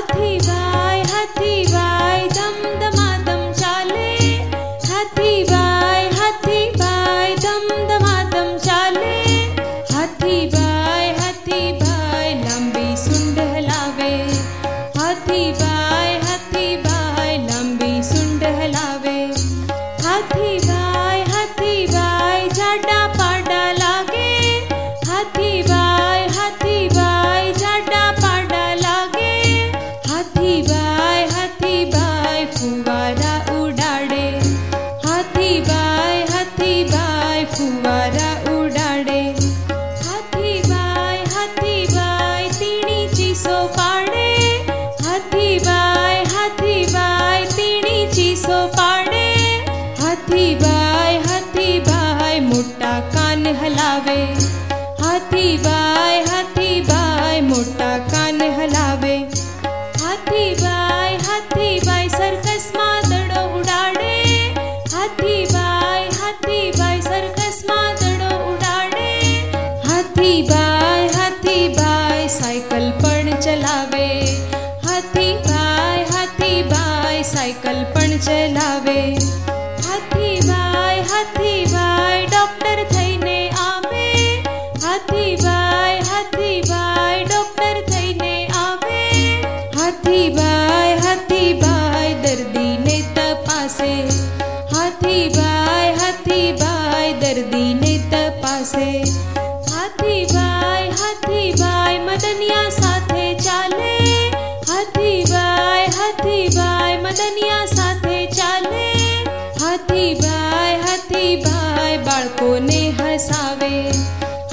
હાથી હાથી ભાઈ હાથી ભાઈ મોટા કાન હલાવે હાથી ભાઈ હાથી ભાઈ મોટા કાન હલાવે હાથી ભાઈ હાથી ભાઈ સર્કસમાં દડો ઉડાડે હાથી ભાઈ હાથી ભાઈ સર્કસમાં દડો ઉડાડે હાથી ભાઈ હાથી ભાઈ સાયકલ પણ ચલાવે હાથી ભાઈ હાથી ભાઈ સાયકલ પણ ચલાવે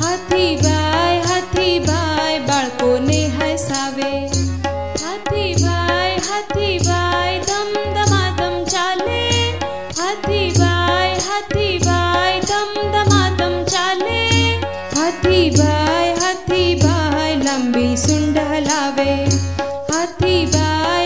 હાથી ભાઈ હાથી ભાઈ બાળકોને હસાવે હાથી ભાઈ હાથી ભાઈ ધમ ધમાધમ ચાલે હાથી ભાઈ હાથી ભાઈ ધમ ધમાધમ ચાલે હાથી ભાઈ હાથી ભાઈ લંબી સુંડ હલાવે હાથી ભાઈ